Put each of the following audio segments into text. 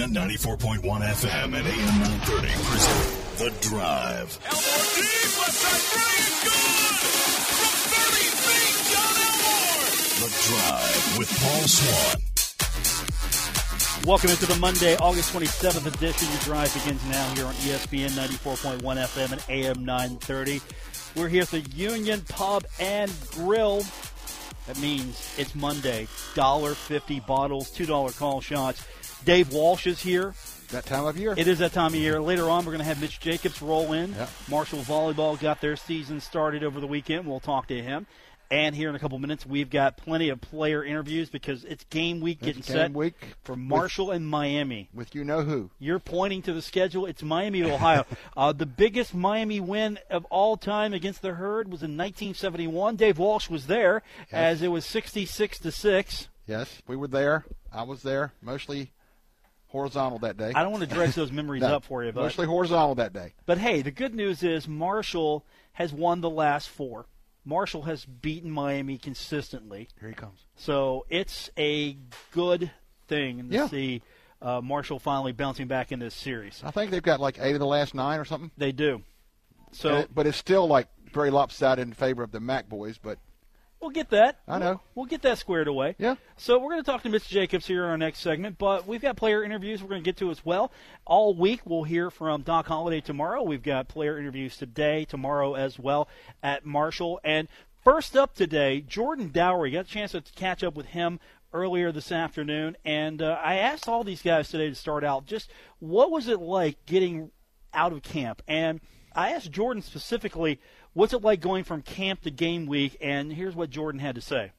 ESPN 94.1 FM and AM 930 present The Drive. Elmore deep, left side three, good! From 30 feet, John Elmore! The Drive with Paul Swann. Welcome into the Monday, August 27th edition. Your drive begins now here on ESPN 94.1 FM and AM 930. We're here at the Union Pub and Grill. That means it's Monday. $1.50 bottles, $2 call shots. Dave Walsh is here. That time of year. It is that time of year. Later on, we're going to have Mitch Jacobs roll in. Yeah. Marshall Volleyball got their season started over the weekend. We'll talk to him. And here in a couple minutes, we've got plenty of player interviews because it's game week It's getting game set week for with- Marshall and Miami. with you know who. You're pointing to the schedule. It's Miami, Ohio. uh, the biggest Miami win of all time against the Herd was in 1971. Dave Walsh was there as it was 66 to six. Yes, we were there. I was there. Mostly horizontal that day. I don't want to dredge those memories No, up for you, but mostly horizontal that day. but hey, the good news is Marshall has won the last four. Marshall has beaten Miami consistently, Here he comes. so it's a good thing to Yeah. see uh, Marshall finally bouncing back in this series. I think they've got like eight of the last nine or something. They do. So it- but it's still like very lopsided in favor of the MAC boys. But We'll get that. I know. We'll, we'll get that squared away. Yeah. So we're going to talk to Mr. Jacobs here in our next segment, but we've got player interviews we're going to get to as well. All week we'll hear from Doc Holliday tomorrow. We've got player interviews today, tomorrow as well at Marshall. And first up today, Jordan Dowry. Got a chance to catch up with him earlier this afternoon, and uh, I asked all these guys today to start out just what was it like getting out of camp and. I asked Jordan specifically, what's it like going from camp to game week? And here's what Jordan had to say.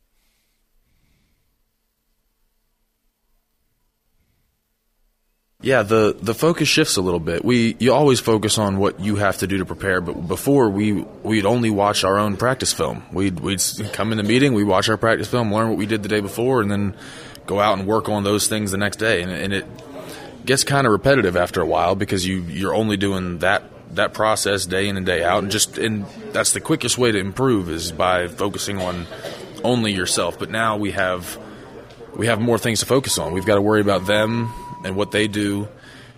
Yeah, the the focus shifts a little bit. We you always focus on what you have to do to prepare, but before we we'd only watch our own practice film. We'd we'd come in the meeting, we watch our practice film, learn what we did the day before, and then go out and work on those things the next day. And, and it gets kind of repetitive after a while because you you're only doing that that process day in and day out, and just and that's the quickest way to improve is by focusing on only yourself. But now we have we have more things to focus on. We've got to worry about them and what they do,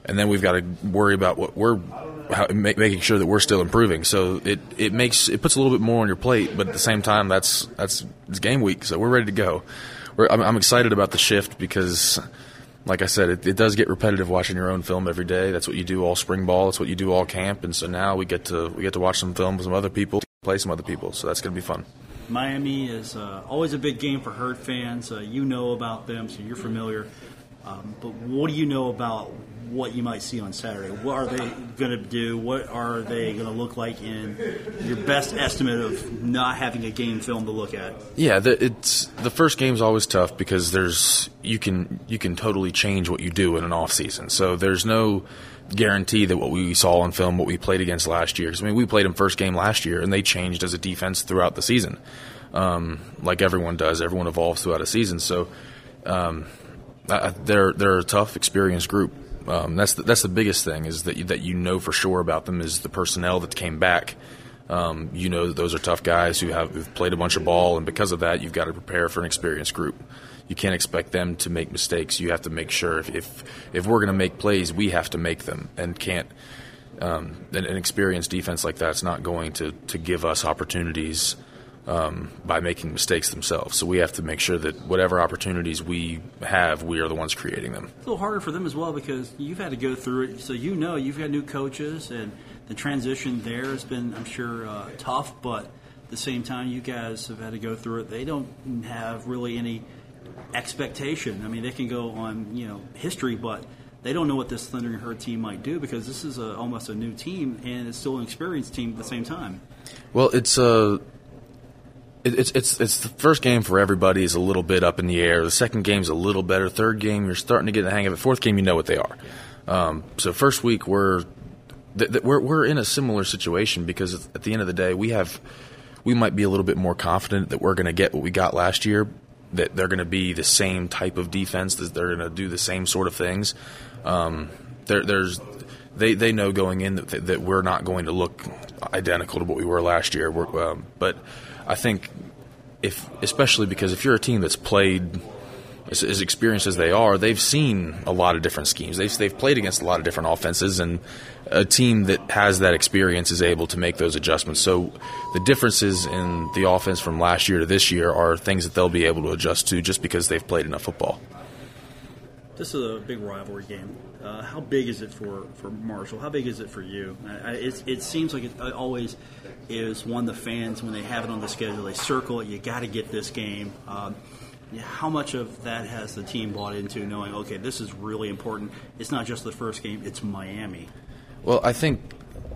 and then we've got to worry about what we're how, make, making sure that we're still improving. So it, it makes it puts a little bit more on your plate, but at the same time, that's that's it's game week, so we're ready to go. I'm, I'm excited about the shift because, like I said, it, it does get repetitive watching your own film every day. That's what you do all spring ball. That's what you do all camp, and so now we get to we get to watch some film with some other people, play some other people. So that's going to be fun. Miami is uh, always a big game for Herd fans. Uh, you know about them, so you're familiar. Um, but what do you know about what you might see on Saturday? What are they going to do? What are they going to look like in your best estimate of not having a game film to look at? Yeah, the, it's the first game's always tough because there's you can you can totally change what you do in an off season. So there's no guarantee that what we saw on film, what we played against last year. 'Cause, I mean, we played them first game last year, and they changed as a defense throughout the season, um, like everyone does. Everyone evolves throughout a season. So um, they're they're a tough, experienced group. Um, that's the, that's the biggest thing is that you, that you know for sure about them is the personnel that came back. Um, you know that those are tough guys who have who've played a bunch of ball, and because of that, you've got to prepare for an experienced group. You can't expect them to make mistakes. You have to make sure if if, if we're going to make plays, we have to make them, and can't. Um, an, an experienced defense like that's not going to to give us opportunities um, by making mistakes themselves. So we have to make sure that whatever opportunities we have, we are the ones creating them. It's a little harder for them as well because you've had to go through it. So you know you've got new coaches, and the transition there has been, I'm sure, uh, tough. But at the same time, you guys have had to go through it. They don't have really any expectation. I mean, they can go on you know history, but they don't know what this Thundering Herd team might do because this is a, almost a new team and it's still an experienced team at the same time. Well, it's uh, it, it's it's it's the first game for everybody is a little bit up in the air. The second game's a little better. Third game, you're starting to get the hang of it. Fourth game, you know what they are. Um, so first week, we're th- th- we're we're in a similar situation because at the end of the day, we have we might be a little bit more confident that we're going to get what we got last year. That they're going to be the same type of defense. That they're going to do the same sort of things. Um, there, there's they they know going in that, that we're not going to look identical to what we were last year. Um, but I think if especially because if you're a team that's played as, as experienced as they are, they've seen a lot of different schemes. They've they've played against a lot of different offenses, and a team that has that experience is able to make those adjustments. So the differences in the offense from last year to this year are things that they'll be able to adjust to just because they've played enough football. This is a big rivalry game. Uh, how big is it for, for Marshall? How big is it for you? I, it, it seems like it always is one the fans, when they have it on the schedule, they circle it. You got to get this game. Um, how much of that has the team bought into knowing, okay, this is really important? It's not just the first game, it's Miami. Well, I think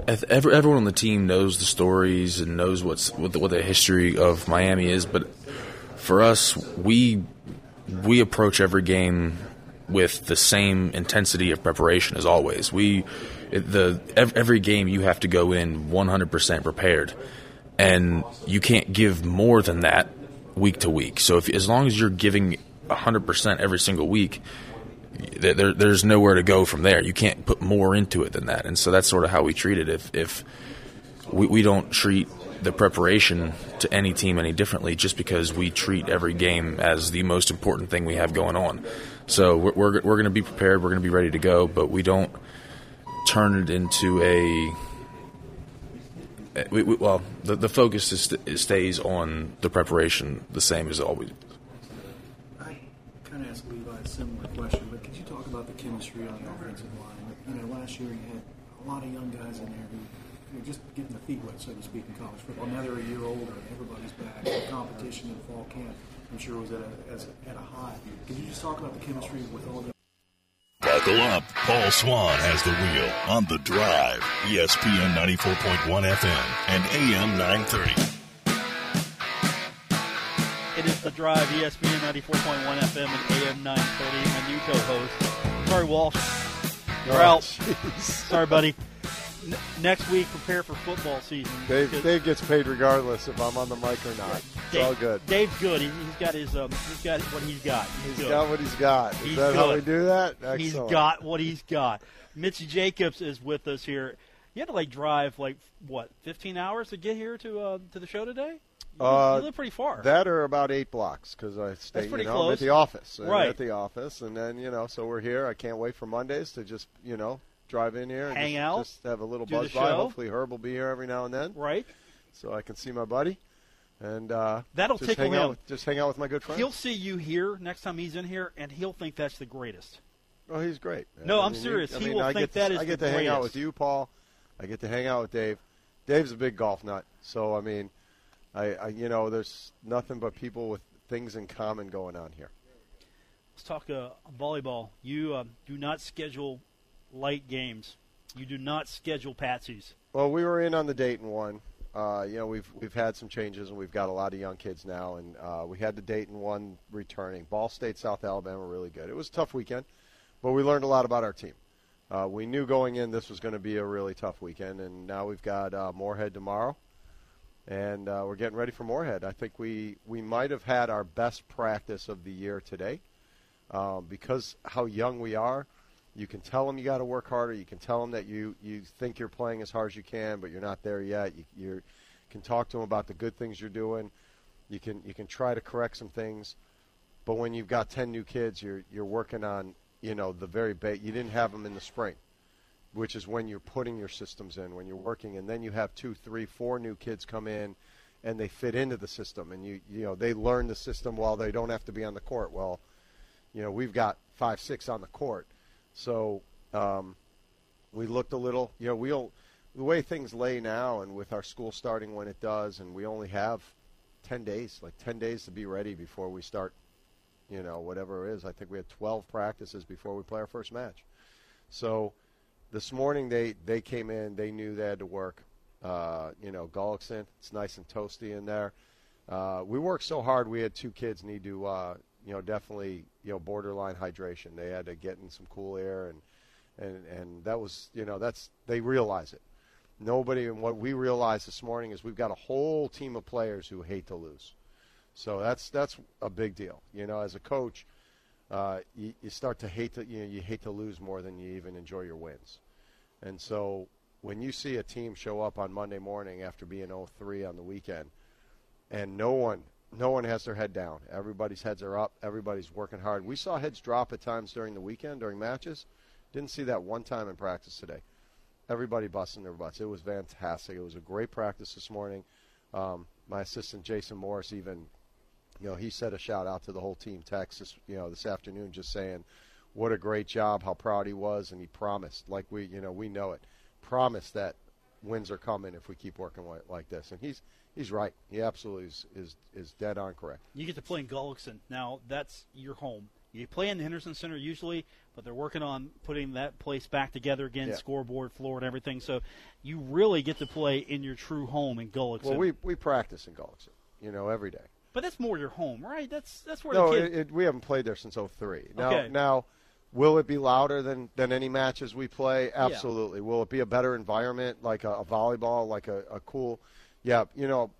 everyone on the team knows the stories and knows what's what the, what the history of Miami is, but for us, we we approach every game with the same intensity of preparation as always. We the every game you have to go in 100% prepared, and you can't give more than that week to week. So if as long as you're giving 100% every single week, there, there's nowhere to go from there. You can't put more into it than that, and so that's sort of how we treat it. If if we, we don't treat the preparation to any team any differently, just because we treat every game as the most important thing we have going on. So we're we're, we're going to be prepared. We're going to be ready to go, but we don't turn it into a. We, we, well, the the focus is, is stays on the preparation the same as always. I kind of asked Levi a similar question, but could you talk about the chemistry on the offensive line? You know, last year you had a lot of young guys in there who know, just getting their feet wet, so to speak, in college football. Now they're a year older, and everybody's back. The competition in fall camp I'm sure was at a, as a, at a high. Can you just talk about the chemistry with all the Buckle up. Paul Swann has the wheel on the drive. ESPN 94.1 FM and AM 930. It is the drive, ESPN 94.1 FM and AM 930. My new co-host, Sorry Walsh. You're oh, out. Sorry, buddy next week, prepare for football season. Dave, Dave gets paid regardless if I'm on the mic or not. It's Dave, all good. Dave's good. He, has got his. Um, he's got what he's got. He's, he's got what he's got. Is he's that good. how we do that? Excellent. He's got what he's got. Mitzi Jacobs is with us here. You had to like drive like what, 15 hours to get here to uh, to the show today. You, uh, you live pretty far. That or about eight blocks because I stay. you know, at the office. Right. At the office, and then you know, so we're here. I can't wait for Mondays to just you know drive in here and hang just, out, just have a little buzz by. Hopefully, Herb will be here every now and then, right? So I can see my buddy, and uh, that'll just tickle hang him. Out with, just hang out with my good friend. He'll see you here next time he's in here, and he'll think that's the greatest. Oh, he's great. No, I I'm mean, serious. You, he mean, will I think to, that I get to hang out greatest. with you, Paul. I get to hang out with Dave. Dave's a big golf nut, so I mean, I, I you know, there's nothing but people with things in common going on here. Let's talk uh, volleyball. You uh, do not schedule light games. You do not schedule patsies. Well, we were in on the Dayton one. Uh, you know, we've we've had some changes and we've got a lot of young kids now, and uh, we had the Dayton one returning. Ball State, South Alabama, really good. It was a tough weekend, but we learned a lot about our team. Uh, we knew going in this was going to be a really tough weekend, and now we've got uh, Morehead tomorrow, and uh, we're getting ready for Morehead. I think we we might have had our best practice of the year today, um, because how young we are. You can tell them you got to work harder. You can tell them that you, you think you're playing as hard as you can, but you're not there yet. You you can talk to them about the good things you're doing. You can you can try to correct some things, but when you've got ten new kids, you're you're working on you know the very base. You didn't have them in the spring, which is when you're putting your systems in, when you're working, and then you have two, three, four new kids come in, and they fit into the system, and you you know they learn the system while they don't have to be on the court. Well, you know we've got five, six on the court so um, we looked a little, you know, we will the way things lay now, and with our school starting when it does, and we only have 10 days, like 10 days to be ready before we start, you know, whatever it is. I think we had 12 practices before we play our first match. So this morning they, they came in, they knew they had to work. Uh, you know, Gullickson, it's nice and toasty in there. Uh, we worked so hard. We had two kids need to, uh, you know, definitely, you know, borderline hydration. They had to get in some cool air, and and and that was, you know, that's they realize it. Nobody, and what we realized this morning is we've got a whole team of players who hate to lose. So that's that's a big deal. You know, as a coach, uh, you, you start to hate to you know you hate to lose more than you even enjoy your wins. And so when you see a team show up on Monday morning after being 0-3 on the weekend, and no one no one has their head down. Everybody's heads are up. Everybody's working hard. We saw heads drop at times during the weekend, during matches. Didn't see that one time in practice today. Everybody busting their butts. It was fantastic. It was a great practice this morning. Um, my assistant Jason Morris even, you know, he said a shout out to the whole team. Texas, you know, this afternoon, just saying what a great job, how proud he was, and he promised, like we, you know, we know it, promised that wins are coming if we keep working like this. And he's he's right. He absolutely is is, is dead on correct. You get to play in Gullickson. Now that's your home. You play in the Henderson Center usually, but they're working on putting that place back together again, Yeah. scoreboard, floor, and everything. So you really get to play in your true home in Gullickson. Well, we we practice in Gullickson, you know, every day. but that's more your home, right? That's that's where No, the kid. it, it, we haven't played there since 03. Now, Okay. now, will it be louder than, than any matches we play? Absolutely. Will it be a better environment, like a, a volleyball, like a, a cool? Yeah, you know,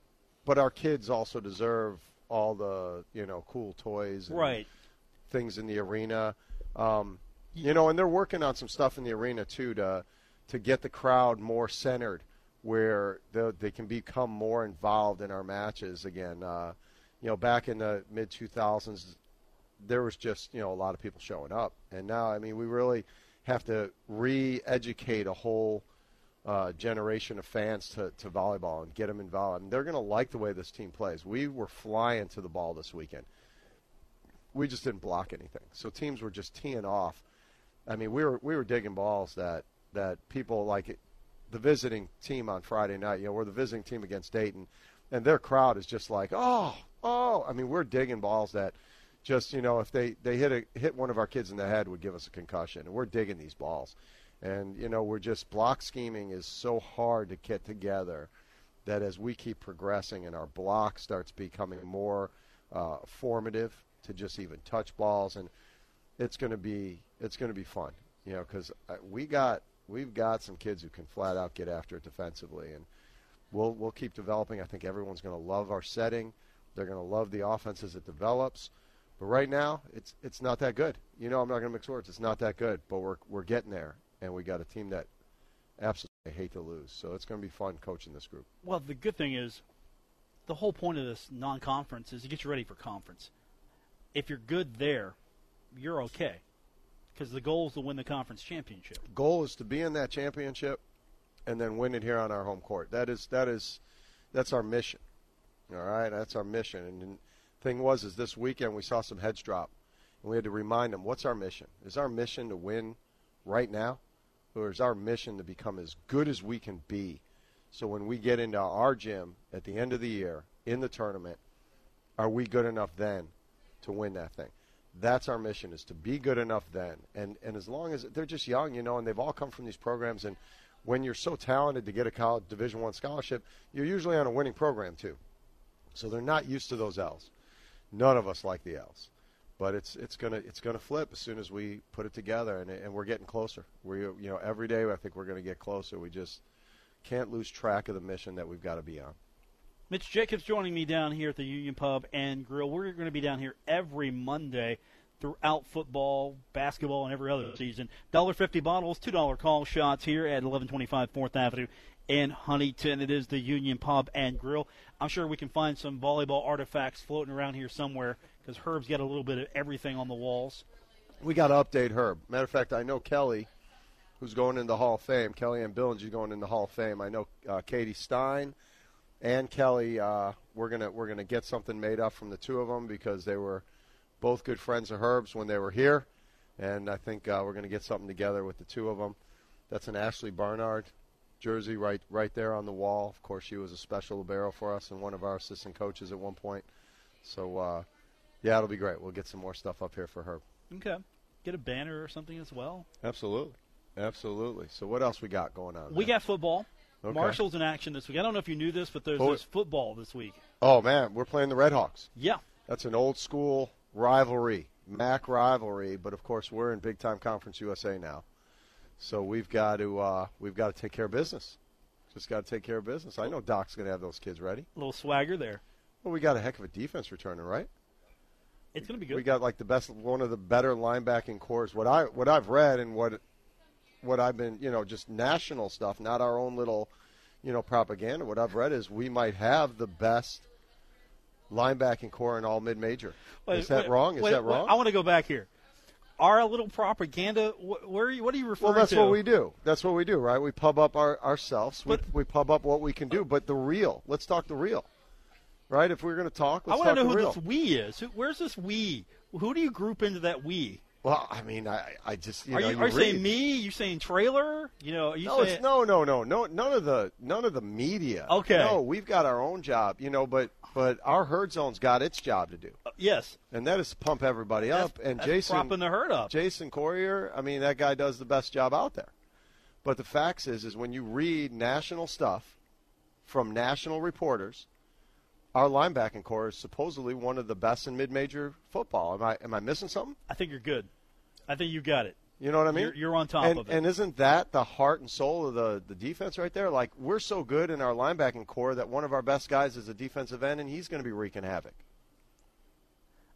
but our kids also deserve all the you know cool toys, and right. Things in the arena, um, you know, and they're working on some stuff in the arena too to to get the crowd more centered, where they, they can become more involved in our matches again. Uh, you know, back in the mid 2000s, there was just you know a lot of people showing up, and now I mean we really have to re-educate a whole uh, generation of fans to, to volleyball and get them involved. I And they're going to like the way this team plays. We were flying to the ball this weekend. We just didn't block anything, so teams were just teeing off. I mean, we were we were digging balls that that people like it, the visiting team on Friday night. You know, we're the visiting team against Dayton, and their crowd is just like, oh, oh. I mean, we're digging balls that just you know if they they hit a hit one of our kids in the head would give us a concussion, and we're digging these balls, and you know we're just block scheming is so hard to get together that as we keep progressing and our block starts becoming more uh, formative to just even touch balls and it's going to be it's going to be fun you know because we got we've got some kids who can flat out get after it defensively and we'll we'll keep developing. I think everyone's going to love our setting. They're going to love the offense as it develops but right now it's it's not that good you know i'm not going to mix words it's not that good but we're we're getting there and we got a team that absolutely hate to lose so it's going to be fun coaching this group Well, the good thing is, the whole point of this non-conference is to get you ready for conference. If you're good there, you're okay, because the goal is to win the conference championship. goal is to be in that championship and then win it here on our home court. That is that is that's our mission. All right, that's our mission. And thing was is this weekend we saw some heads drop, and we had to remind them what's our mission. Is our mission to win right now, or is our mission to become as good as we can be? So when we get into our gym at the end of the year in the tournament, are we good enough then to win that thing? That's our mission is to be good enough then. And and as long as they're just young, you know, and they've all come from these programs and when you're so talented to get a college division 1 scholarship, you're usually on a winning program too. So they're not used to those L's. None of us like the L's. But it's it's to it's to flip as soon as we put it together and and we're getting closer. We you know, every day I think we're to get closer. We just can't lose track of the mission that we've got to be on. Mitch Jacobs joining me down here at the Union Pub and Grill. We're going to be down here every Monday throughout football, basketball, and every other season. Dollar fifty bottles, two dollar call shots here at eleven twenty five Fourth Avenue in Huntington. It is the Union Pub and Grill. I'm sure we can find some volleyball artifacts floating around here somewhere because Herb's got a little bit of everything on the walls. We got to update Herb. Matter of fact, I know Kelly, who's going in the Hall of Fame. Kelly Ann Billings is going in the Hall of Fame. I know uh, Katie Stein and Kelly. Uh, we're gonna we're gonna get something made up from the two of them because they were both good friends of Herb's when they were here, and I think uh, we're gonna get something together with the two of them. That's an Ashley Barnard jersey right right there on the wall. Of course, she was a special libero for us and one of our assistant coaches at one point. So uh, yeah, it'll be great. We'll get some more stuff up here for her. Okay. Get a banner or something as well. Absolutely. Absolutely. So what else we got going on? We there? got football. Okay. Marshall's in action this week. I don't know if you knew this, but there's this football this week. Oh man, we're playing the Redhawks. Yeah. That's an old school rivalry, MAC rivalry, but of course we're in big time Conference USA now. So we've got to uh, we've got to take care of business. Just got to take care of business. I know Doc's going to have those kids ready. A little swagger there. Well, we got a heck of a defense returning, right? It's going to be good. We got like the best, one of the better linebacking cores. What I what I've read and what what I've been, you know, just national stuff, not our own little, you know, propaganda. What I've read is we might have the best linebacking core in all mid-major. Is that wait, wrong? Is wait, that wait, wrong? I want to go back here. Our little propaganda. wh- Where? Are you, what are you referring to? Well, that's to? what we do. That's what we do, right? We pub up our, ourselves. We, But- we pub up what we can do. But the real, let's talk the real, right? If we're going to talk, I let's want to know who real. this we is. Who, where's this we? Who do you group into that we? Well, I mean, I, I just you are know, you, are you saying me? You saying trailer? You know, are you No, saying it's no, no, no, no. None of the none of the media. Okay. No, we've got our own job, you know. But but our herd zone's got its job to do, uh, yes? and that is to pump everybody up. And that's Jason, propping the herd up. Jason Corriher, I mean, that guy does the best job out there. But the facts is, is when you read national stuff from national reporters, our linebacking core is supposedly one of the best in mid-major football. Am I am I missing something? I think you're good. I think you got it. You know what I mean? You're- you're on top and, of it. And isn't that the heart and soul of the, the defense right there? Like, we're so good in our linebacking core that one of our best guys is a defensive end, and he's going to be wreaking havoc.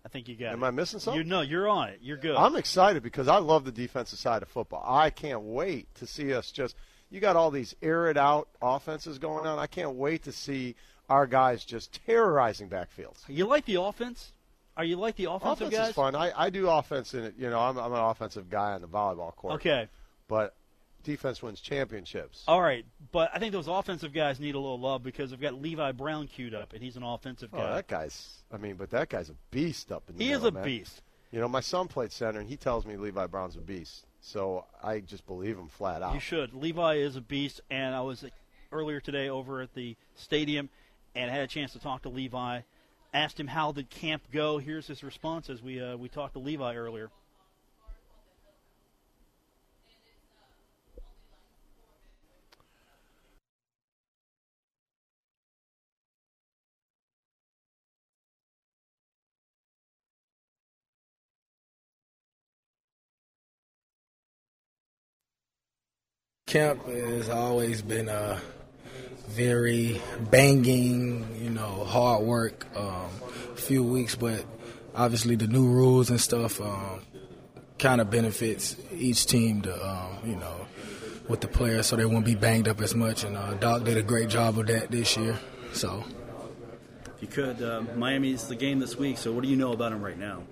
I think you got it. Am I missing something? You know, you're on it. You're good. I'm excited because I love the defensive side of football. I can't wait to see us just. You got all these air it out offenses going on. I can't wait to see our guys just terrorizing backfields. you like the offense? Are you like the offensive Offense guys? is fun. I, I do offense in it. You know, I'm, I'm an offensive guy on the volleyball court. Okay. But defense wins championships. All right, but I think those offensive guys need a little love because they've got Levi Brown queued up, and he's an offensive Oh, guy. that guy's. I mean, but that guy's a beast up in the he is a man. beast. You know, my son played center, and he tells me Levi Brown's a beast. So I just believe him flat out. You should. Levi is a beast, and I was earlier today over at the stadium and had a chance to talk to Levi. Asked him how did camp go. Here's his response as we uh, we talked to Levi earlier. Camp has always been a very banging, you know, hard work. Um, few weeks, but obviously the new rules and stuff um, kind of benefits each team to, um, you know, with the players, so they won't be banged up as much. And uh, Doc did a great job of that this year. So. If you could, uh, Miami's the game this week. So what do you know about them right now?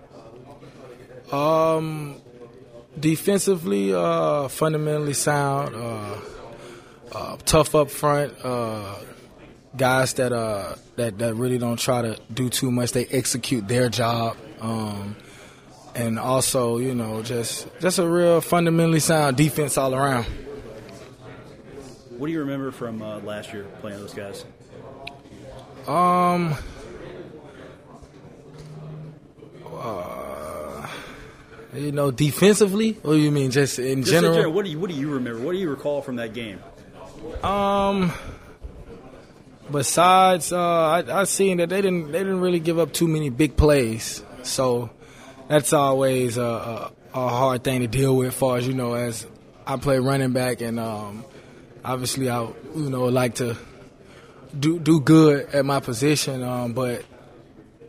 Um, defensively, uh, fundamentally sound, uh, uh, tough up front. Uh, guys that uh that that really don't try to do too much. They execute their job. Um, and also, you know, just just a real fundamentally sound defense all around. What do you remember from uh, last year playing those guys? Um. Uh, you know, defensively, or you mean just in Just in general? general, what do you what do you remember? What do you recall from that game? Um. Besides, uh, I I seen that they didn't they didn't really give up too many big plays, so that's always a, a, a hard thing to deal with. As far as you know, as I play running back, and um, obviously I you know like to do do good at my position, um, but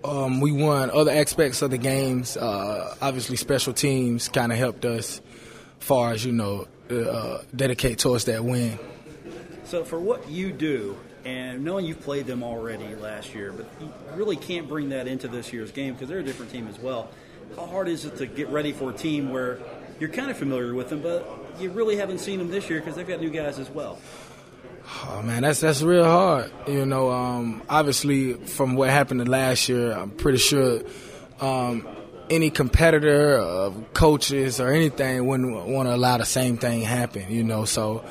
um, we won other aspects of the games. Uh, obviously, special teams kind of helped us, far as you know, uh, dedicate towards that win. So for what you do, and knowing you've played them already last year, but you really can't bring that into this year's game because they're a different team as well. How hard is it to get ready for a team where you're kind of familiar with them, but you really haven't seen them this year because they've got new guys as well? Oh man, that's that's real hard. You know, um, obviously from what happened last year, I'm pretty sure um, any competitor, uh, coaches, or anything wouldn't want to allow the same thing happen. You know, so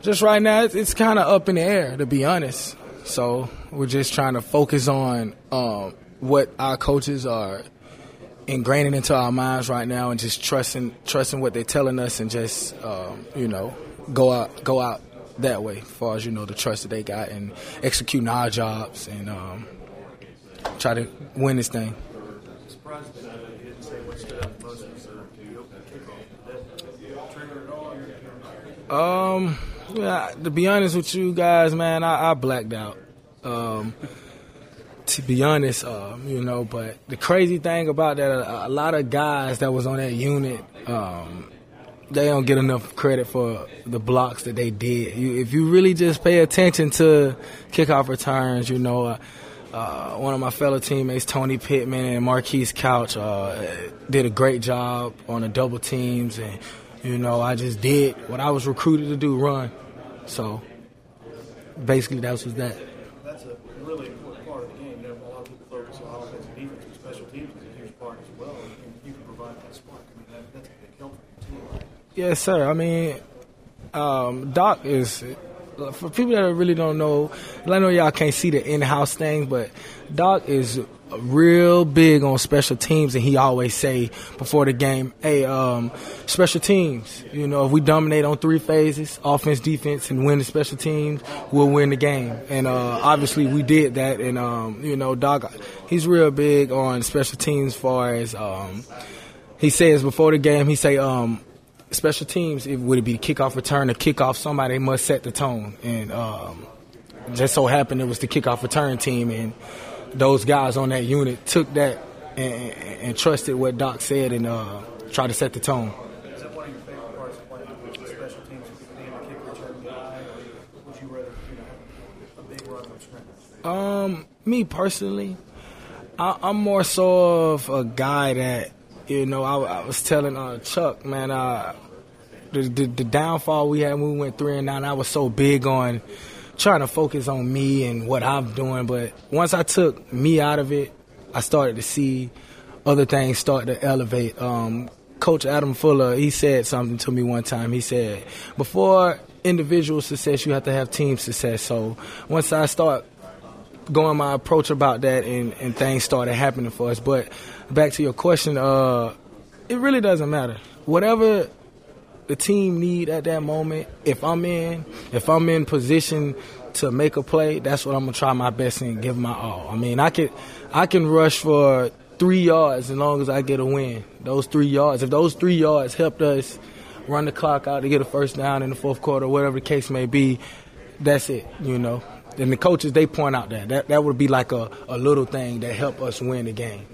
just right now it's, it's kind of up in the air, to be honest. So we're just trying to focus on um, what our coaches are ingraining into our minds right now, and just trusting trusting what they're telling us, and just um, you know go out go out that way, as far as you know the trust that they got, and executing our jobs, and um, try to win this thing. Um, yeah, to be honest with you guys, man, I, I blacked out. Um, to be honest, um, you know, but the crazy thing about that, a, a lot of guys that was on that unit, um, they don't get enough credit for the blocks that they did. You, if you really just pay attention to kickoff returns, you know, uh, uh, one of my fellow teammates, Tony Pittman and Marquise Couch, uh, did a great job on the double teams, and you know I just did what I was recruited to do, run. So basically, that was that. That's a really important part of the game. You know, a lot of people focus on offense and defense, but special teams is a huge part as well, and you can provide that spark. I mean, that, that's a big help for your team. Yes, sir. I mean, um, Doc is for people that really don't know. I know y'all can't see the in-house thing, but Doc is real big on special teams, and he always say before the game, "Hey, um, special teams. You know, if we dominate on three phases, offense, defense, and win the special teams, we'll win the game." And uh, obviously, we did that. And um, you know, Doc, he's real big on special teams. Far as um, he says before the game, he say, um, special teams, it, would it be kickoff return or kickoff? Somebody must set the tone, and um, just so happened it was the kickoff return team, and those guys on that unit took that and, and, and trusted what Doc said and uh, tried to set the tone. Is that one of your favorite parts of playing special teams, being a kick return guy, or would you rather, you know, have a big run or sprint? Um, me personally, I, I'm more so of a guy that you know. I, I was telling uh, Chuck, man, uh, the, the the downfall we had when we went three and nine. I was so big on trying to focus on me and what I'm doing, but once I took me out of it, I started to see other things start to elevate. Um, Coach Adam Fuller, he said something to me one time. He said, before individual success, you have to have team success. So once I start going my approach about that and, and things started happening for us. But back to your question, uh, it really doesn't matter. Whatever the team need at that moment, if I'm in, if I'm in position to make a play, that's what I'm gonna try my best and give my all. I mean, I could, I can rush for three yards as long as I get a win. Those three yards, if those three yards helped us run the clock out to get a first down in the fourth quarter, whatever the case may be, that's it. You know. And the coaches they point out that that that would be like a, a little thing that helped us win the game.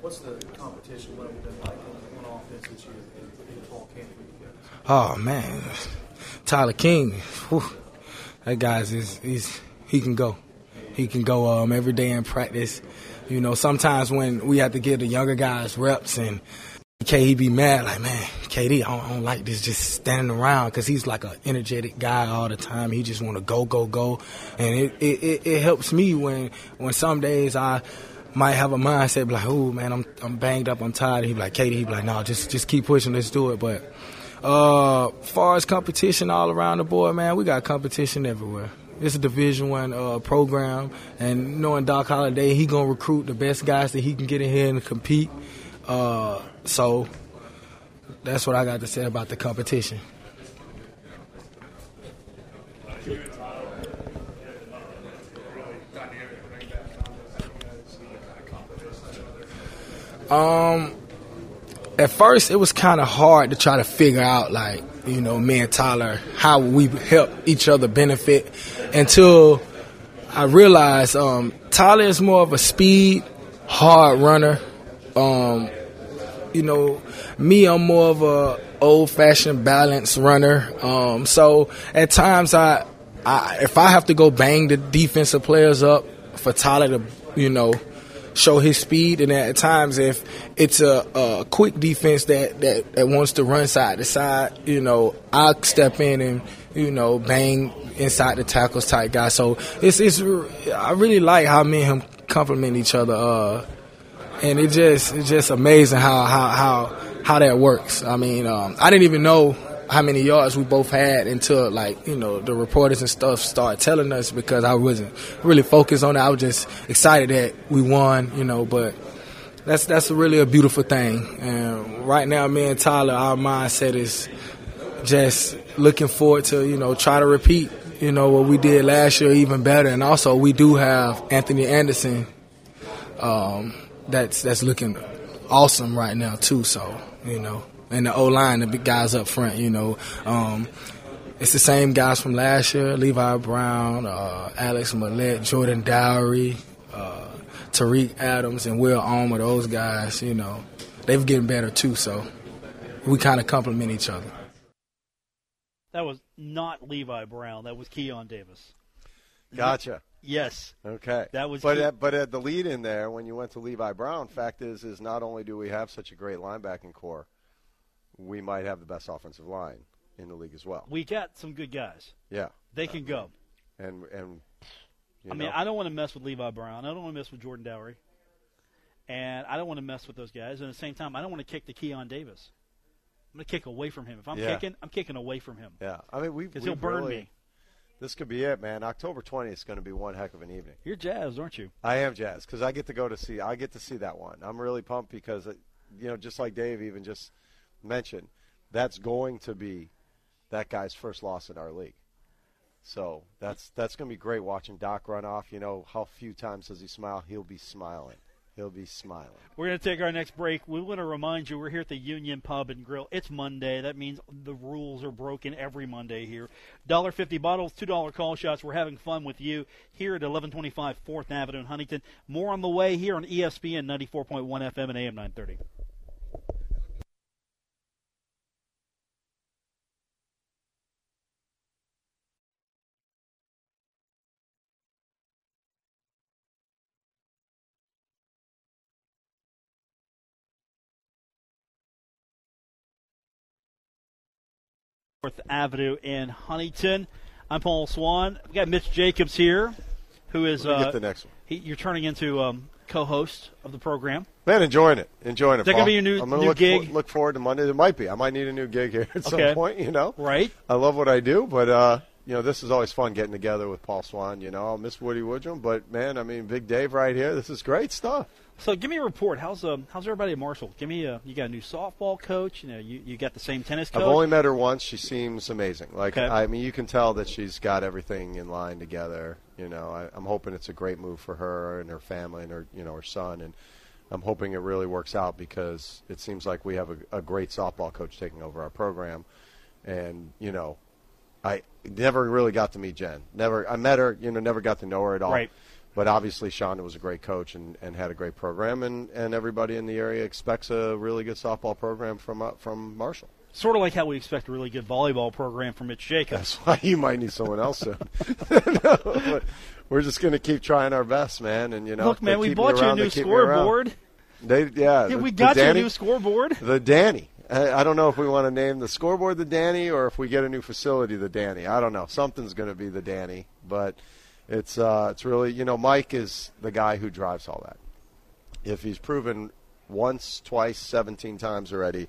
What's the competition level been like on, on offense this year in, in fall camp for you guys? Oh man, Tyler King, whew, that guy's is he's he can go, he can go um, every day in practice. You know, sometimes when we have to give the younger guys reps and KD be mad like, man, KD, I don't, I don't like this just standing around because he's like an energetic guy all the time. He just want to go, go, go, and it, it, it, it helps me when when some days I might have a mindset like, oh man, I'm I'm banged up, I'm tired. He be like, KD, he be like, no, just just keep pushing, let's do it. But uh, far as competition all around the board, man, we got competition everywhere. It's a Division One uh, program, and knowing Doc Holliday, he gonna recruit the best guys that he can get in here and compete. Uh, so that's what I got to say about the competition. Um, at first it was kind of hard to try to figure out, like you know, me and Tyler, how we help each other benefit until I realized um, Tyler is more of a speed, hard runner. Um, you know, me, I'm more of a old fashioned balance runner. Um, so at times I, I, if I have to go bang the defensive players up for Tyler to, you know, show his speed, and at times if it's a, a quick defense that, that, that wants to run side to side, you know, I'll step in and, you know, bang inside the tackles type guy. So it's, it's, I really like how me and him complement each other. Uh, and it just it's just amazing how how how how that works. I mean, um, I didn't even know how many yards we both had until like you know the reporters and stuff started telling us because I wasn't really focused on it. I was just excited that we won, you know. But that's that's really a beautiful thing. And right now, me and Tyler, our mindset is just looking forward to you know try to repeat you know what we did last year even better. And also we do have Anthony Anderson. Um, that's that's looking awesome right now too. So you know, and the O line, the big guys up front, you know, um, it's the same guys from last year: Levi Brown, uh, Alex Mollette, Jordan Dowry, uh, Tariq Adams, and Will Ulmer. Those guys, you know, they've getting better too. So we kind of complement each other. That was not Levi Brown. That was Keion Davis. Gotcha. Yes. Okay. That was But at, but at the lead in there, when you went to Levi Brown, fact is is not only do we have such a great linebacking core, we might have the best offensive line in the league as well. We got some good guys. Yeah. They can go. And and you I mean, know, I don't want to mess with Levi Brown. I don't want to mess with Jordan Dowry. And I don't want to mess with those guys. And at the same time, I don't want to kick the Keion Davis. I'm going to kick away from him. If I'm Yeah. kicking, I'm kicking away from him. yeah. I mean, we because he'll burn really- me. This could be it, man. October 20th is going to be one heck of an evening. You're jazzed, aren't you? I am jazzed because I get to go to see. I get to see that one. I'm really pumped because, uh, you know, just like Dave even just mentioned, that's going to be that guy's first loss in our league. So that's that's going to be great watching Doc run off. You know how few times does he smile? He'll be smiling. He'll be smiling. We're going to take our next break. We want to remind you we're here at the Union Pub and Grill. It's Monday. That means the rules are broken every Monday here. $1.50 bottles, $2 call shots. We're having fun with you here at 1125 4th Avenue in Huntington. More on the way here on ESPN 94.1 FM and AM 930. Fourth Avenue in Huntington. I'm Paul Swann. We've got Mitch Jacobs here, who is uh, get the next one. He, you're turning into um, co-host of the program. Man, enjoying it, enjoying it. Is that gonna be your new- I'm gonna new look gig? For, look forward to Monday. There might be. I might need a new gig here at Okay. some point. You know, Right. I love what I do, but uh, you know, this is always fun getting together with Paul Swann. You know, I'll miss Woody Woodrum, but man, I mean, Big Dave right here. This is great stuff. So give me a report. How's um, how's everybody at Marshall? Give me a. You got a new softball coach. You know, you, you got the same tennis coach. I've only met her once. She seems amazing. Like Okay. I mean, you can tell that she's got everything in line together. You know, I, I'm hoping it's a great move for her and her family and her, you know, her son. And I'm hoping it really works out because it seems like we have a, a great softball coach taking over our program. And you know, I never really got to meet Jen. Never, I met her. You know, never got to know her at all. Right. But obviously, Shonda was a great coach and, and had a great program, and, and everybody in the area expects a really good softball program from uh, from Marshall. Sort of like how we expect a really good volleyball program from Mitch Jacobs. That's why you might need someone else soon. No, we're just going to keep trying our best, man. And you know, Look, man, we bought you a new they keep me around. scoreboard. They, yeah, Yeah, the- we got you a new scoreboard. The Danny. I don't know if we want to name the scoreboard the Danny or if we get a new facility the Danny. I don't know. Something's going to be the Danny, but it's uh, it's really you know Mike is the guy who drives all that. If he's proven once, twice, seventeen times already,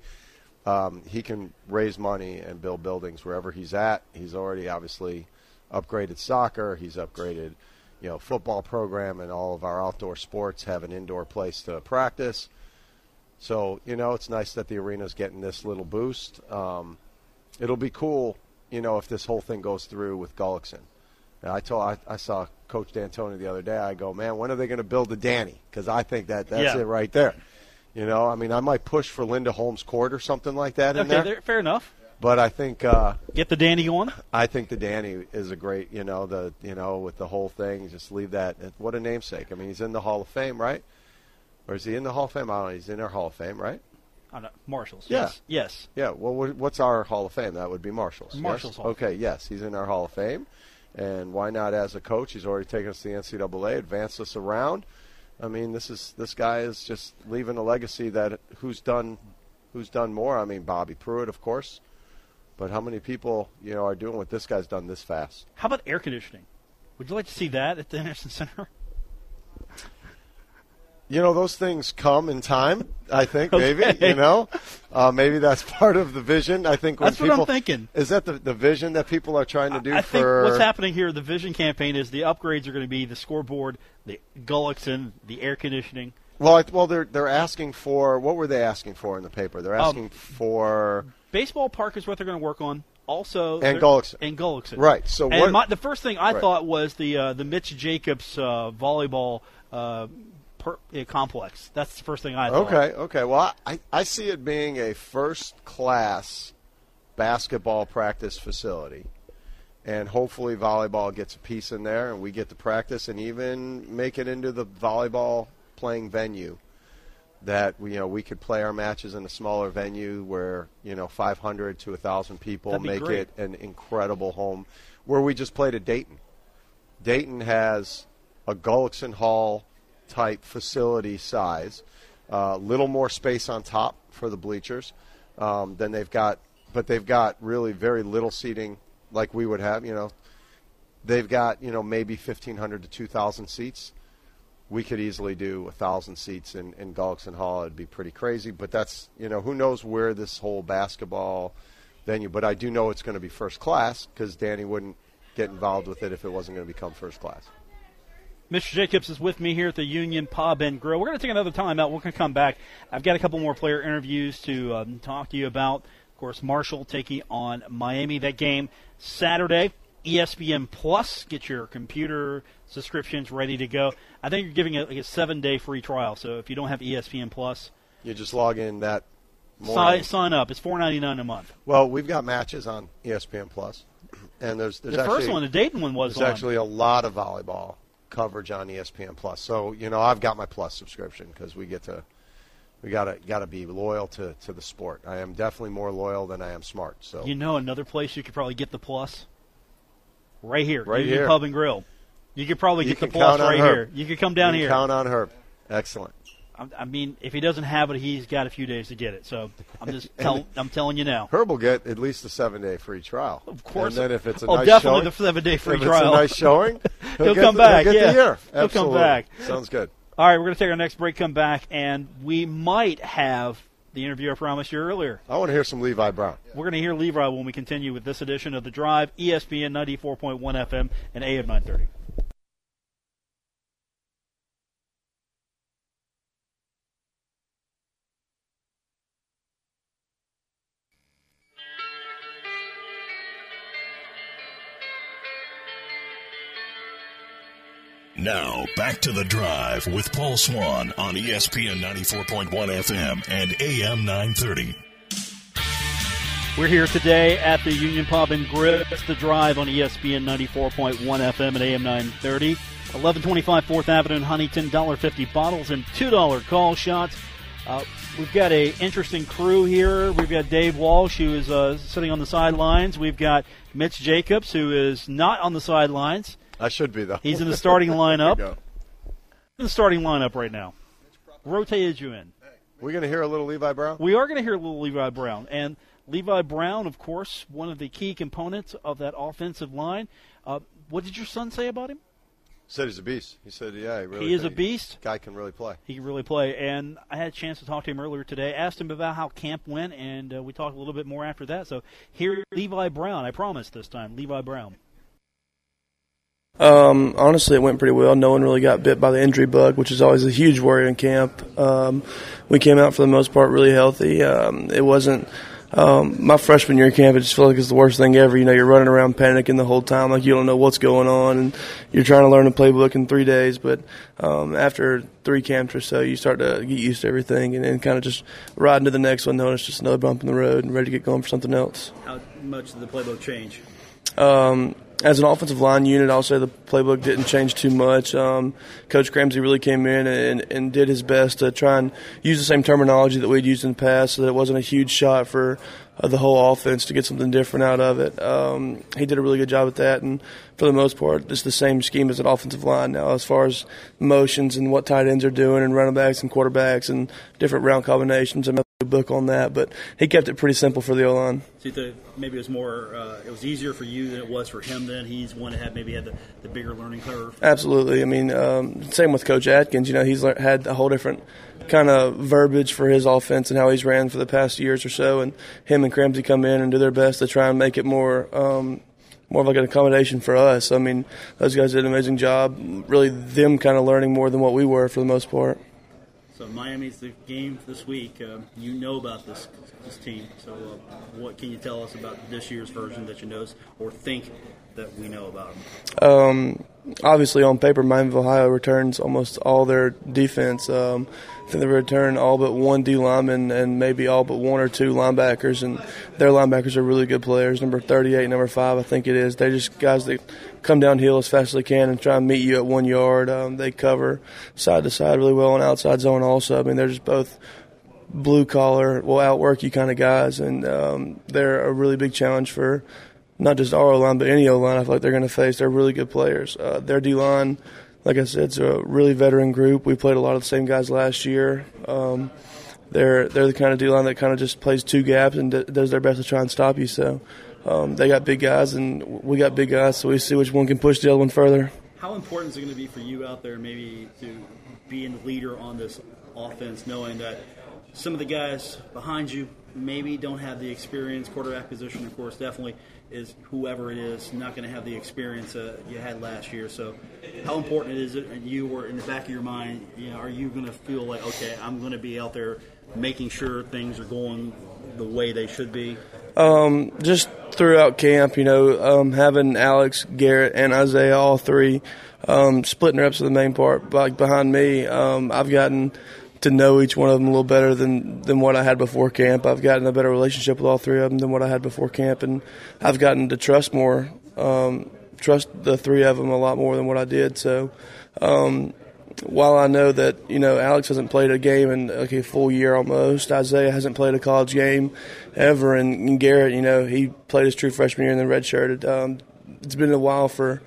um, he can raise money and build buildings wherever he's at. He's already obviously upgraded soccer. He's upgraded, you know, football program and all of our outdoor sports have an indoor place to practice. So you know, it's nice that the arena's getting this little boost. Um, it'll be cool, you know, if this whole thing goes through with Gullickson. And I told I, I saw Coach D'Antoni the other day. I go, man, when are they going to build the Danny? Because I think that that's Yeah. it right there. You know, I mean, I might push for Linda Holmes Court or something like that Okay, there. fair enough. But I think uh, Get the Danny going. I think the Danny is a great, you know, the you know with the whole thing. Just leave that. What a namesake. I mean, he's in the Hall of Fame, right? Or is he in the Hall of Fame? I don't know. He's in our Hall of Fame, right? No, Marshalls. Yeah. Yes. Yes. Yeah. Well, what's our Hall of Fame? That would be Marshall's. yes? Marshall's Hall Okay. Yes, he's in our Hall of Fame, and why not as a coach? He's already taken us to the NCAA, advanced us around. I mean, this is this guy is just leaving a legacy that who's done, who's done more. I mean, Bobby Pruett, of course, but how many people you know are doing what this guy's done this fast? How about air conditioning? Would you like to see that at the Henderson Center? You know, those things come in time. I think maybe Okay. you know, uh, maybe that's part of the vision. I think That's what I'm thinking. is that the, the vision that people are trying to do I for think what's happening here, the vision campaign, is the upgrades are going to be the scoreboard, the Gullickson, the air conditioning. Well, I, well, they're they're asking for what were they asking for in the paper? They're Um, asking for Baseball park is what they're going to work on. Also, And Gullickson. and Gullickson. Right, so and what- my, the first thing I Right. thought was the uh, the Mitch Jacobs uh, volleyball uh, per, uh, complex. That's the first thing I thought. okay, okay. Well, I I see it being a first class basketball practice facility, and hopefully volleyball gets a piece in there, and we get to practice and even make it into the volleyball playing venue. That we, you know we could play our matches in a smaller venue where you know 500 to 1,000 people make great. it an incredible home, where we just played at Dayton. Dayton has a Gullickson Hall type facility size, a uh, little more space on top for the bleachers um, than they've got, but they've got really very little seating like we would have. You know, they've got you know maybe 1,500 to 2,000 seats. We could easily do a thousand seats in, in Gullickson Hall. It'd be pretty crazy, but that's you know who knows where this whole basketball venue. But I do know it's going to be first class because Danny wouldn't get involved with it if it wasn't going to become first class. Mr. Jacobs is with me here at the Union Pub and Grill. We're going to take another time out. We're going to come back. I've got a couple more player interviews to um, talk to you about. Of course, Marshall taking on Miami. That game Saturday. ESPN Plus. Get your computer subscriptions ready to go. I think you're giving it like a seven day free trial. So if you don't have ESPN Plus, you just log in that sign, sign up. It's four ninety nine a month. Well, we've got matches on ESPN Plus, and there's, there's the actually, first one, the Dayton one was. There's on. actually a lot of volleyball coverage on ESPN Plus. So you know, I've got my Plus subscription because we get to we gotta gotta be loyal to, to the sport. I am definitely more loyal than I am smart. So you know, another place you could probably get the Plus. Right here, right Union here, Pub and Grill. You could probably you get the Plus right here. You could come down you here. Count on Herb. Excellent. I mean, if he doesn't have it, he's got a few days to get it. So I'm just tell, I'm telling you now. Herb will get at least a seven day free trial. Of course. And then if it's a oh, nice definitely showing, the seven day free if trial. It's a nice showing. he'll, He'll, come the, back. He'll get yeah, the year. he'll Absolutely. come back. Sounds good. All right, we're going to take our next break. Come back, and we might have the interview I promised you earlier. I want to hear some Levi Brown. We're going to hear Levi when we continue with this edition of the Drive, ESPN 94.1 FM and AM 930. Now, back to the drive with Paul Swann on ESPN 94.1 FM and AM 930. We're here today at the Union Pub and Grill. It's the drive on ESPN 94.1 FM and AM 930. 1125 4th Avenue in Huntington, $1.50 bottles and $2 call shots. Uh, we've got a interesting crew here. We've got Dave Walsh, who is uh, sitting on the sidelines. We've got Mitch Jacobs, who is not on the sidelines. I should be though. He's in the starting lineup. In the starting lineup right now. Rotated you in. We're going to hear a little Levi Brown. We are going to hear a little Levi Brown, and Levi Brown, of course, one of the key components of that offensive line. Uh, what did your son say about him? Said he's a beast. He said, "Yeah, he really He is a beast. Guy can really play." He can really play, and I had a chance to talk to him earlier today. Asked him about how camp went, and uh, we talked a little bit more after that. So here, Levi Brown. I promise this time, Levi Brown. Um, honestly, it went pretty well. No one really got bit by the injury bug, which is always a huge worry in camp. Um, we came out for the most part really healthy. Um, it wasn't um, my freshman year camp. It just felt like it's the worst thing ever. You know, you're running around panicking the whole time, like you don't know what's going on, and you're trying to learn the playbook in three days. But um, after three camps or so, you start to get used to everything, and, then kind of just ride into the next one, knowing it's just another bump in the road, and ready to get going for something else. How much did the playbook change? Um, as an offensive line unit, I'll say the playbook didn't change too much. Um, Coach Cramsey really came in and, and did his best to try and use the same terminology that we'd used in the past so that it wasn't a huge shot for uh, the whole offense to get something different out of it. Um, he did a really good job at that, and for the most part, it's the same scheme as an offensive line now as far as motions and what tight ends are doing and running backs and quarterbacks and different round combinations. I'm a book on that, but he kept it pretty simple for the O line. So you maybe it was more, uh, it was easier for you than it was for him. Then he's one that had maybe had the, the bigger learning curve. Absolutely. I mean, um, same with Coach Adkins. You know, he's lear- had a whole different kind of verbiage for his offense and how he's ran for the past years or so. And him and Cramsey come in and do their best to try and make it more. Um, more of like an accommodation for us. I mean, those guys did an amazing job. Really, them kind of learning more than what we were for the most part. So Miami's the game this week. Uh, you know about this this team. So uh, what can you tell us about this year's version that you know or think that we know about them? Um, obviously, on paper, Miami of Ohio returns almost all their defense. Um, I think they return all but one D lineman and maybe all but one or two linebackers, and their linebackers are really good players. Number 38, number five, I think it is. They're just guys that come downhill as fast as they can and try and meet you at one yard. Um, they cover side to side really well and outside zone also. I mean, they're just both blue collar, will outwork you kind of guys, and um, they're a really big challenge for not just our O line, but any O line. I feel like they're going to face. They're really good players. Uh, their D line, like I said, it's a really veteran group. We played a lot of the same guys last year. Um, they're they're the kind of D line that kind of just plays two gaps and d- does their best to try and stop you. So um, they got big guys, and we got big guys. So we see which one can push the other one further. How important is it going to be for you out there, maybe to be a leader on this offense, knowing that some of the guys behind you maybe don't have the experience. Quarterback position, of course, definitely is whoever it is not going to have the experience uh, you had last year. So, how important is it, and you were in the back of your mind, you know, are you going to feel like, okay, I'm going to be out there making sure things are going the way they should be? Um, just throughout camp, you know, um, having Alex, Garrett, and Isaiah all three um, splitting reps for the main part, like behind me, um, I've gotten to know each one of them a little better than than what I had before camp. I've gotten a better relationship with all three of them than what I had before camp, and I've gotten to trust more, um, trust the three of them a lot more than what I did. So. While I know that you know Alex hasn't played a game in like a full year almost, Isaiah hasn't played a college game ever, and, and Garrett, you know, he played his true freshman year and then redshirted. Um, it's been a while for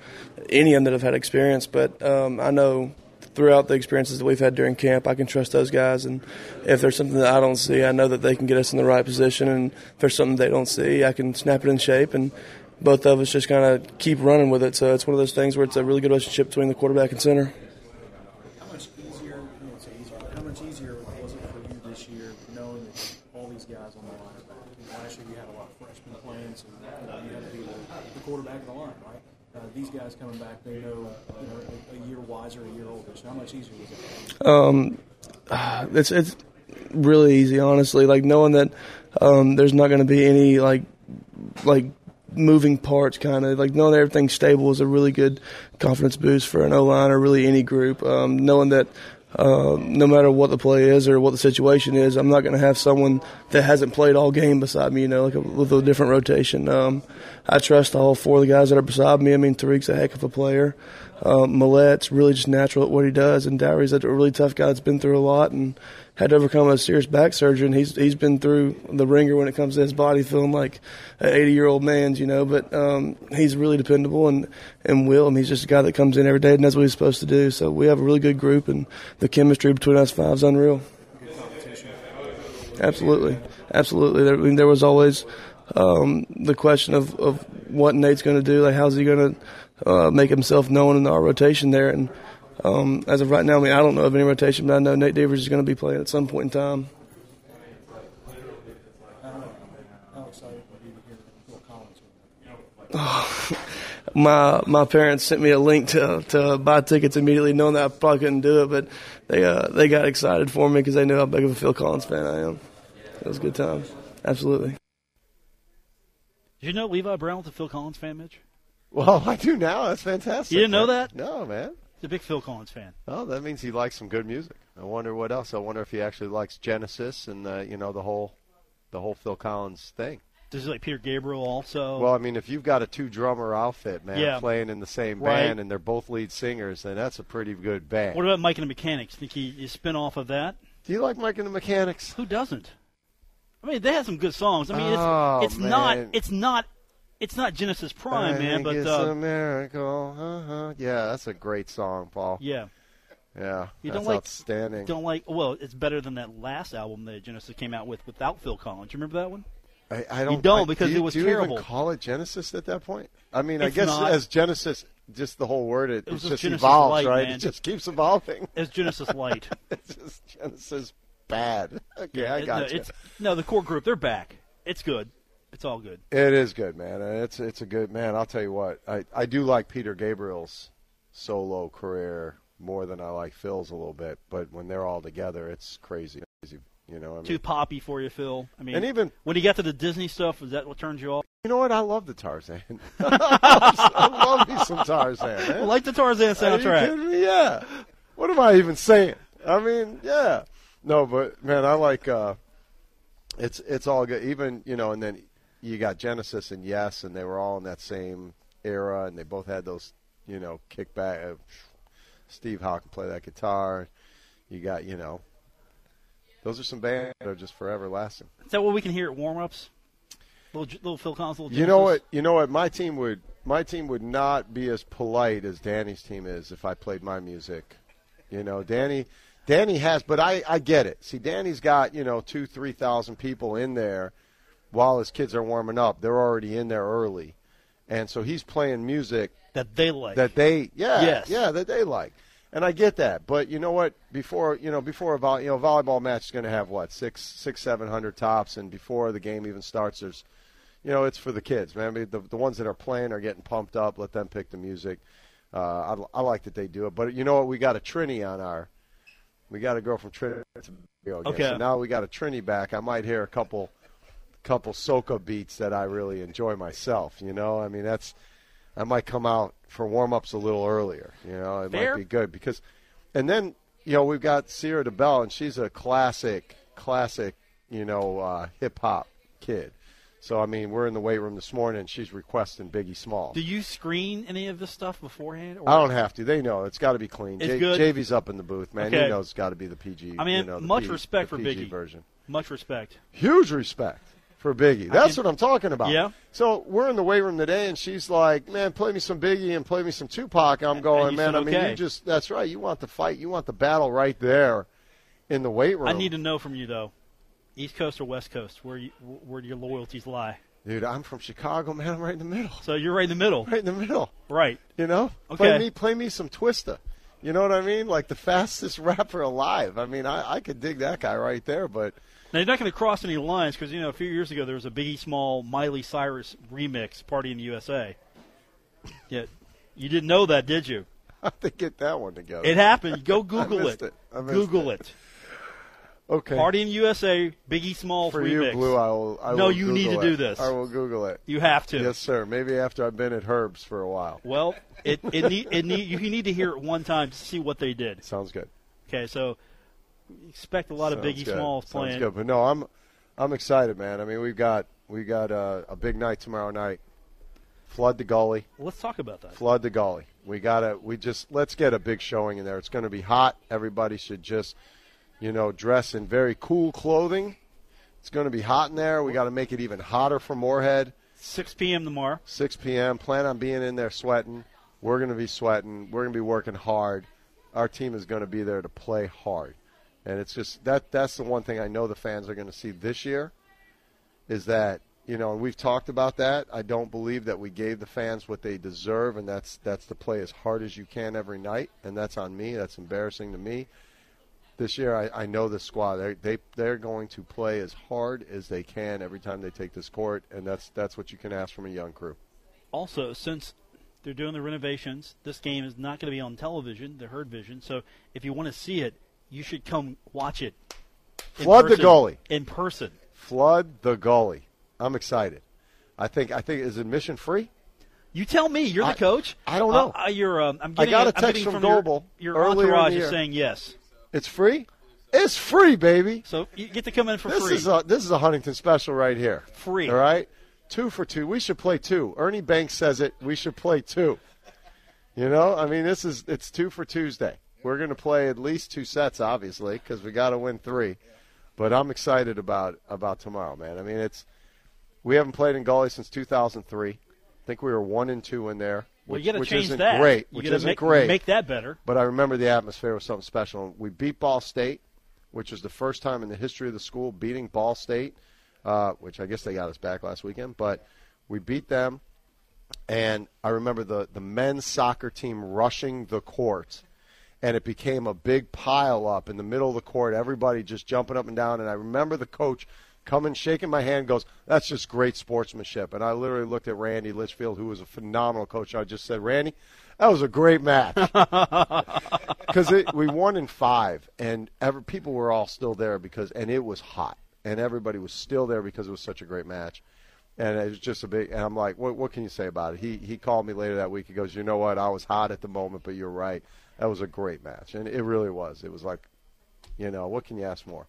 any of them that have had experience, but um, I know throughout the experiences that we've had during camp, I can trust those guys. And if there's something that I don't see, I know that they can get us in the right position. And if there's something they don't see, I can snap it in shape. And both of us just kind of keep running with it. So it's one of those things where it's a really good relationship between the quarterback and center. How much easier, I won't say easier, but how much easier was it for you this year knowing that all these guys on the line? You last year you had a lot of freshmen playing, so you, know, you had to be the, the quarterback of the line, right? Uh, these guys coming back, they know, you know, a, a year wiser, a year older. So how much easier was it? Um, it's it's really easy, honestly. Like knowing that um, there's not going to be any like like moving parts, kind of like knowing everything's stable is a really good confidence boost for an O line or really any group. Um, knowing that. Uh, no matter what the play is or what the situation is, I'm not going to have someone that hasn't played all game beside me. You know, like a, with a different rotation. Um, I trust all four of the guys that are beside me. I mean, Tariq's a heck of a player. Um, Mollette's really just natural at what he does, and Dowry's a really tough guy that's been through a lot and had to overcome a serious back surgery. He's he's been through the ringer when it comes to his body feeling like an 80 year old man's, you know. But um, he's really dependable, and and Will, I mean, he's just a guy that comes in every day and does what he's supposed to do. So we have a really good group, and the chemistry between us five is unreal. Absolutely, absolutely. There, I mean, there was always um, the question of, of what Nate's going to do. Like, how's he going to uh, make himself known in our rotation there? And um, as of right now, I mean, I don't know of any rotation, but I know Nate Devers is going to be playing at some point in time. How excited were you to hear Phil Collins? my my parents sent me a link to to buy tickets immediately, knowing that I probably couldn't do it, but they uh, they got excited for me because they knew how big of a Phil Collins fan I am. It was a good time, absolutely. Did you know Levi Brown was a Phil Collins fan, Mitch? Well, I do now. That's fantastic. You didn't know that? No, man. He's a big Phil Collins fan. Oh, that means he likes some good music. I wonder what else. I wonder if he actually likes Genesis and uh, you know the whole the whole Phil Collins thing. Does he like Peter Gabriel also? Well, I mean, if you've got a two drummer outfit, man, Yeah. playing in the same Right. band and they're both lead singers, then that's a pretty good band. what about Mike and the Mechanics? Think he is spin off of that? Do you like Mike and the Mechanics? Who doesn't? I mean, they have some good songs. I mean, Oh, it's it's not it's not it's not Genesis Prime, I man. But it's uh, a miracle. Uh-huh. Yeah, that's a great song, Paul. yeah, Yeah, you that's don't like outstanding. Don't like. Well, it's better than that last album that Genesis came out with without Phil Collins. You remember that one? I, I don't. don't I- because do you, it was do you terrible. Even call it Genesis at that point? I mean, I guess not. as Genesis, just the whole word, it, It it just Genesis evolves, Light, right? man. It just keeps evolving. It's Genesis Light. it's just Genesis bad. Okay, I It- got no, you. It's, no, the core group, they're back. It's good. It's all good. It is good, man. It's it's a good man. I'll tell you what. I I do like Peter Gabriel's solo career more than I like Phil's a little bit, but when they're all together, it's crazy. crazy you know, I mean, Too poppy for you, Phil. I mean, And even- when you got to the Disney stuff, was that what turned you off? you know what? I love the Tarzan. I love me some Tarzan, man. Like the Tarzan Are you soundtrack. kidding me? Yeah. What am I even saying? I mean, yeah. No, but man, I like. uh It's it's all good. Even you know, and then you got Genesis and Yes, and they were all in that same era, and they both had those, you know, kickback. Uh, Steve Howe can play that guitar. You got, you know, those are some bands that are just forever lasting. Is that what we can hear at warm ups? Little, little Phil Collins, little You know what? You know what? My team would my team would not be as polite as Danny's team is if I played my music. You know, Danny Danny has, but I I get it. See, Danny's got you know two three thousand people in there while his kids are warming up. They're already in there early, and so he's playing music that they like. that they yeah Yes. yeah that they like. And I get that, but you know what? Before you know, before a volley, you know, a volleyball match is going to have what six, six, seven hundred tops, and before the game even starts, there's, you know, it's for the kids, man. I mean, the the ones that are playing are getting pumped up. Let them pick the music. Uh, I, I like that they do it, but you know what? We got a Trini on our, we got a girl from Trini to Okay. So now we got a Trini back. I might hear a couple, couple soca beats that I really enjoy myself. You know, I mean that's I might come out for warm ups a little earlier. You know, it Fair. might be good because, and then you know we've got Sierra DeBell, and she's a classic, classic, you know, uh, hip hop kid. So I mean, we're in the weight room this morning, and she's requesting Biggie Small. Do you screen any of this stuff beforehand? Or? I don't have to. They know it's got to be clean. It's J- good? JV's up in the booth, man. Okay. He knows it's got to be the PG. I mean, you know, much P- respect for Biggie. version. Much respect. Huge respect for Biggie. That's can- what I'm talking about. Yeah. So we're in the weight room today, and she's like, "Man, play me some Biggie and play me some Tupac." I'm going, "Man, I mean, okay. you just that's right. You want the fight. You want the battle right there in the weight room." I need to know from you though, East Coast or West Coast, where you, where do your loyalties lie? Dude, I'm from Chicago, man. I'm right in the middle. So you're right in the middle, Right in the middle. right? You know, Okay. play me, play me some Twista. You know what I mean? Like the fastest rapper alive. I mean, I, I could dig that guy right there, but Now you're not going to cross any lines because you know a few years ago there was a Biggie Small Miley Cyrus remix party in the USA. Yeah, you didn't know that, did you? I have to get that one together. It happened. Go Google it. it. I Google it. it. okay. Party in USA, Biggie Small For remix. you, Blue, I will. I No, will you need Google to do this. I will Google it. You have to. Yes, sir. Maybe after I've been at Herb's for a while. Well, it it need, it need you need to hear it one time to see what they did. Sounds good. Okay, so expect a lot of Sounds Biggie good. Smalls Sounds playing. good. But no, I'm I'm excited, man. I mean, we've got we got uh, a big night tomorrow night. Flood the gully. Let's talk about that. Flood the gully. We gotta. We just let's get a big showing in there. It's going to be hot. Everybody should just, you know, dress in very cool clothing. It's going to be hot in there. We got to make it even hotter for Morehead. 6 p.m. tomorrow. 6 p.m. Plan on being in there sweating. We're going to be sweating. We're going to be working hard. Our team is going to be there to play hard, and it's just that. That's the one thing I know the fans are going to see this year, is that you know, and we've talked about that. I don't believe that we gave the fans what they deserve, and that's that's to play as hard as you can every night, and that's on me. That's embarrassing to me. This year, I, I know the squad. They they they're going to play as hard as they can every time they take this court, and that's that's what you can ask from a young crew. Also, since they're doing the renovations, this game is not going to be on television, the Herd Vision. So if you want to see it, you should come watch it. Flood the person- gully. in person. Flood the gully. I'm excited. I think I think is admission free. You tell me. You're the I- coach. I don't know. Uh, you're. Um, I'm I getting got a I'm text getting from your- Your, entourage is saying yes. It's free. It's free, baby. So you get to come in for This free. is a this is a Huntington special right here. Free. All right, two for two. We should play two. Ernie Banks says it. We should play two. You know, I mean, this is it's two for Tuesday. We're going to play at least two sets, obviously, because we got to win three. But I'm excited about about tomorrow, man. I mean, it's we haven't played in Gully since 2003. I think we were one and two in there. well, which, you got to which change isn't that. great. You Which isn't make, great. Make that better. But I remember the atmosphere was something special. We beat Ball State, which was the first time in the history of the school beating Ball State, uh, which I guess they got us back last weekend. But we beat them, and I remember the, the men's soccer team rushing the court, and it became a big pile up in the middle of the court, everybody just jumping up and down. And I remember the coach coming, shaking my hand, goes, That's just great sportsmanship. And I literally looked at Randy Litchfield, who was a phenomenal coach. I just said, Randy, that was a great match. Because we won in five, and ever, people were all still there because, and it was hot, and everybody was still there because it was such a great match. And it was just a big. And I'm like, what, what can you say about it? He he called me later that week. He goes, you know what? I was hot at the moment, but you're right. That was a great match, and it really was. It was like, you know, what can you ask more?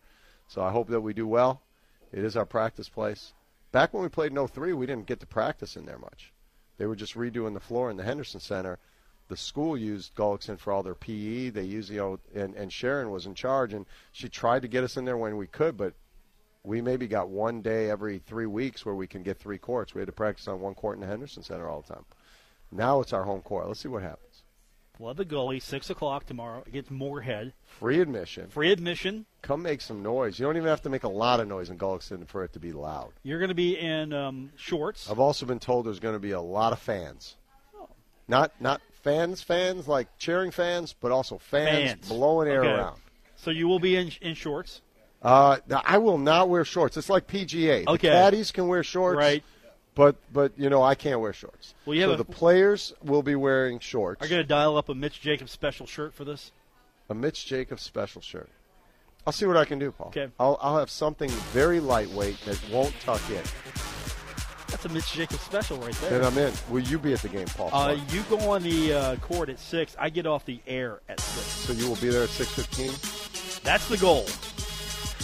So I hope that we do well. It is our practice place. Back when we played in 03, we didn't get to practice in there much. They were just redoing the floor in the Henderson Center. The school used Gullickson for all their PE. They used, you know, and, and Sharon was in charge, and she tried to get us in there when we could, but we maybe got one day every three weeks where we can get three courts. We had to practice on one court in the Henderson Center all the time. Now it's our home court. Let's see what happens. Flood the Gully, 6 o'clock tomorrow against Morehead. Free admission. Free admission. Come make some noise. You don't even have to make a lot of noise in Gullickson for it to be loud. You're going to be in um, shorts. I've also been told there's going to be a lot of fans. Not not fans, fans like cheering fans, but also fans, Fans. blowing air Okay. around. So you will be in, in shorts. Uh, I will not wear shorts. It's like PGA. Okay. The caddies can wear shorts, Right. But but you know I can't wear shorts. Well, you so the players will be wearing shorts. Are you going to dial up a Mitch Jacobs special shirt for this? A Mitch Jacobs special shirt. I'll see what I can do, Paul. Okay. I'll I'll have something very lightweight that won't tuck in. That's a Mitch Jacobs special right there. Then I'm in. Will you be at the game, Paul? Uh, you go on the uh, court at 6. I get off the air at 6. so you will be there at six fifteen. That's the goal.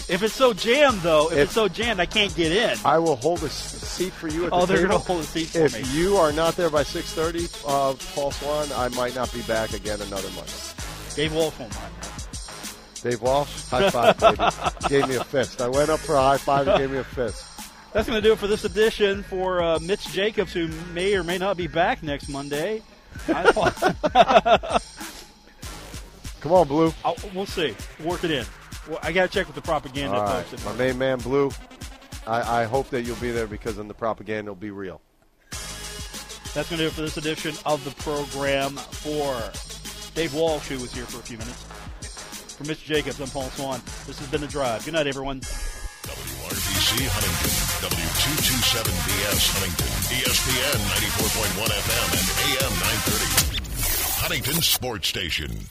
If it's so jammed, though, if, If- it's so jammed, I can't get in. I will hold a seat for you at Oh, the they're table. gonna hold a seat for if me. If you are not there by 6:30, uh, Paul Swann, I might not be back again another month. Dave Walsh won't mind. Dave Walsh, high five, baby. gave me a fist. I went up for a high five and gave me a fist. That's going to do it for this edition for uh, Mitch Jacobs, who may or may not be back next Monday. Come on, Blue. I'll, we'll see. Work it in. Well, I got to check with the propaganda All right, folks. my main man, Blue. I, I hope that you'll be there because then the propaganda will be real. That's going to do it for this edition of the program. For Dave Walsh, who was here for a few minutes. For Mr. Jacobs, I'm Paul Swann. This has been The Drive. Good night, everyone. WRVC Huntington, W227BS Huntington, ESPN 94.1 FM and AM 930. Huntington Sports Station.